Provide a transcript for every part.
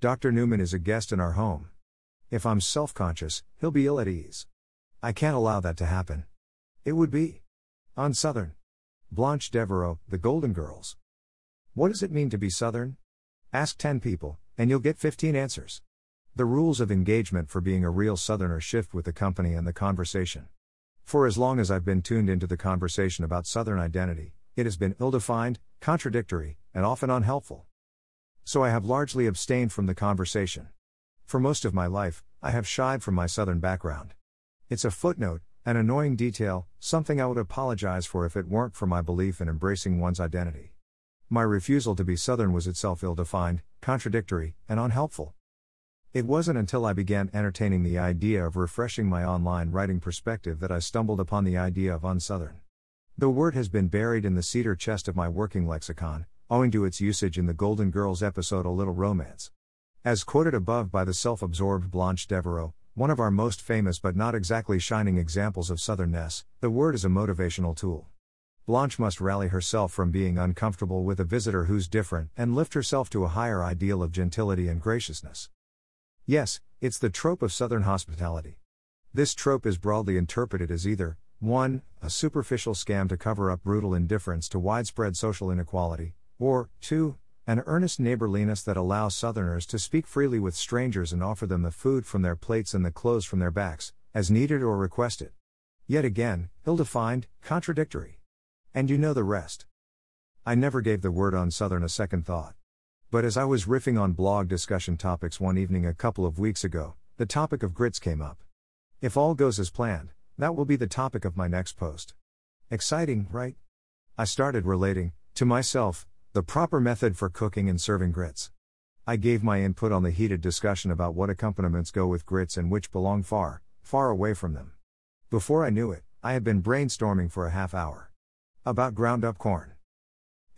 Dr. Newman is a guest in our home. If I'm self conscious, he'll be ill at ease. I can't allow that to happen. It would be unsouthern. Blanche Devereaux, The Golden Girls. What does it mean to be Southern? Ask 10 people, and you'll get 15 answers. The rules of engagement for being a real Southerner shift with the company and the conversation. For as long as I've been tuned into the conversation about Southern identity, it has been ill defined, contradictory, and often unhelpful. So I have largely abstained from the conversation. For most of my life, I have shied from my Southern background. It's a footnote, an annoying detail, something I would apologize for if it weren't for my belief in embracing one's identity. My refusal to be Southern was itself ill defined, contradictory, and unhelpful. It wasn't until I began entertaining the idea of refreshing my online writing perspective that I stumbled upon the idea of unsouthern. The word has been buried in the cedar chest of my working lexicon, owing to its usage in the Golden Girls episode A Little Romance. As quoted above by the self absorbed Blanche Devereaux, one of our most famous but not exactly shining examples of southernness, the word is a motivational tool. Blanche must rally herself from being uncomfortable with a visitor who's different and lift herself to a higher ideal of gentility and graciousness. Yes, it's the trope of Southern hospitality. This trope is broadly interpreted as either 1. A superficial scam to cover up brutal indifference to widespread social inequality, or 2. An earnest neighborliness that allows Southerners to speak freely with strangers and offer them the food from their plates and the clothes from their backs, as needed or requested. Yet again, ill defined, contradictory. And you know the rest. I never gave the word unsouthern a second thought. But as I was riffing on blog discussion topics one evening a couple of weeks ago, the topic of grits came up. If all goes as planned, that will be the topic of my next post. Exciting, right? I started relating, to myself, the proper method for cooking and serving grits. I gave my input on the heated discussion about what accompaniments go with grits and which belong far, far away from them. Before I knew it, I had been brainstorming for a half hour. About ground up corn.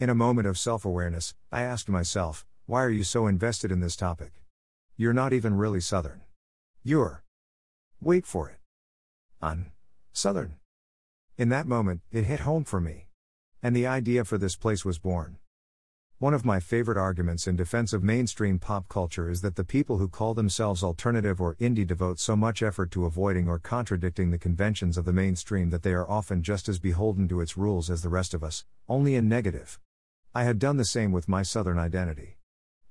In a moment of self awareness, I asked myself, why are you so invested in this topic? You're not even really Southern. You're. Wait for it. Un. Southern. In that moment, it hit home for me. And the idea for this place was born. One of my favorite arguments in defense of mainstream pop culture is that the people who call themselves alternative or indie devote so much effort to avoiding or contradicting the conventions of the mainstream that they are often just as beholden to its rules as the rest of us, only in negative. I had done the same with my Southern identity.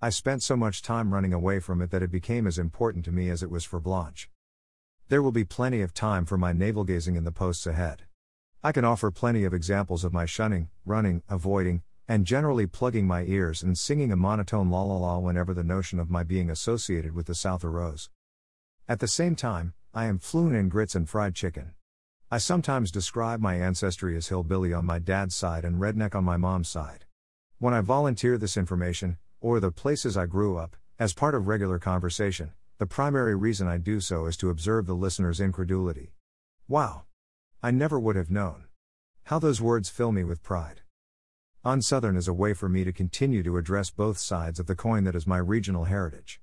I spent so much time running away from it that it became as important to me as it was for Blanche. There will be plenty of time for my navel gazing in the posts ahead. I can offer plenty of examples of my shunning, running, avoiding, and generally plugging my ears and singing a monotone la la la whenever the notion of my being associated with the South arose. At the same time, I am fluent in grits and fried chicken. I sometimes describe my ancestry as hillbilly on my dad's side and redneck on my mom's side. When I volunteer this information, or the places I grew up, as part of regular conversation, the primary reason I do so is to observe the listener's incredulity. Wow! I never would have known. How those words fill me with pride. Unsouthern is a way for me to continue to address both sides of the coin that is my regional heritage.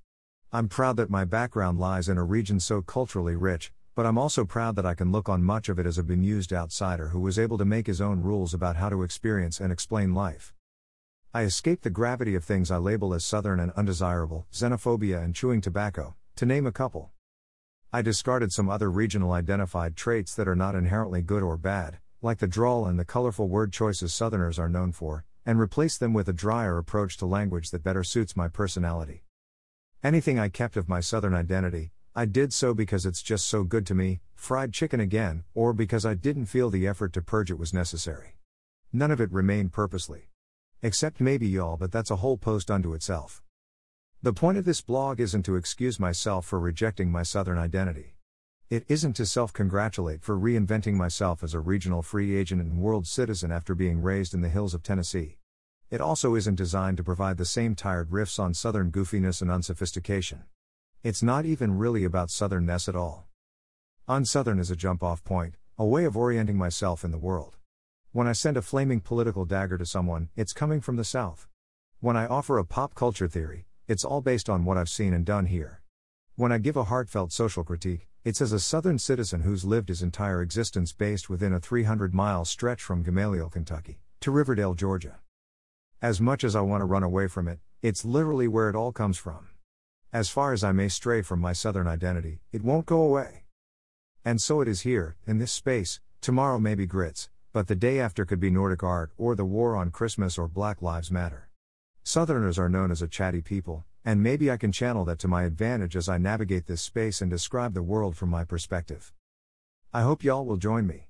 I'm proud that my background lies in a region so culturally rich, but I'm also proud that I can look on much of it as a bemused outsider who was able to make his own rules about how to experience and explain life. I escape the gravity of things I label as southern and undesirable, xenophobia and chewing tobacco, to name a couple. I discarded some other regional identified traits that are not inherently good or bad, like the drawl and the colorful word choices Southerners are known for, and replace them with a drier approach to language that better suits my personality. Anything I kept of my Southern identity, I did so because it's just so good to me, fried chicken again, or because I didn't feel the effort to purge it was necessary. None of it remained purposely. Except maybe y'all, but that's a whole post unto itself. The point of this blog isn't to excuse myself for rejecting my Southern identity. It isn't to self congratulate for reinventing myself as a regional free agent and world citizen after being raised in the hills of Tennessee. It also isn't designed to provide the same tired riffs on Southern goofiness and unsophistication. It's not even really about Southernness at all. Unsouthern is a jump off point, a way of orienting myself in the world. When I send a flaming political dagger to someone, it's coming from the South. When I offer a pop culture theory, it's all based on what I've seen and done here. When I give a heartfelt social critique, it's as a Southern citizen who's lived his entire existence based within a 300 mile stretch from Gamaliel, Kentucky, to Riverdale, Georgia. As much as I want to run away from it, it's literally where it all comes from. As far as I may stray from my Southern identity, it won't go away. And so it is here, in this space, tomorrow may be grits, but the day after could be Nordic art, or the war on Christmas, or Black Lives Matter. Southerners are known as a chatty people, and maybe I can channel that to my advantage as I navigate this space and describe the world from my perspective. I hope y'all will join me.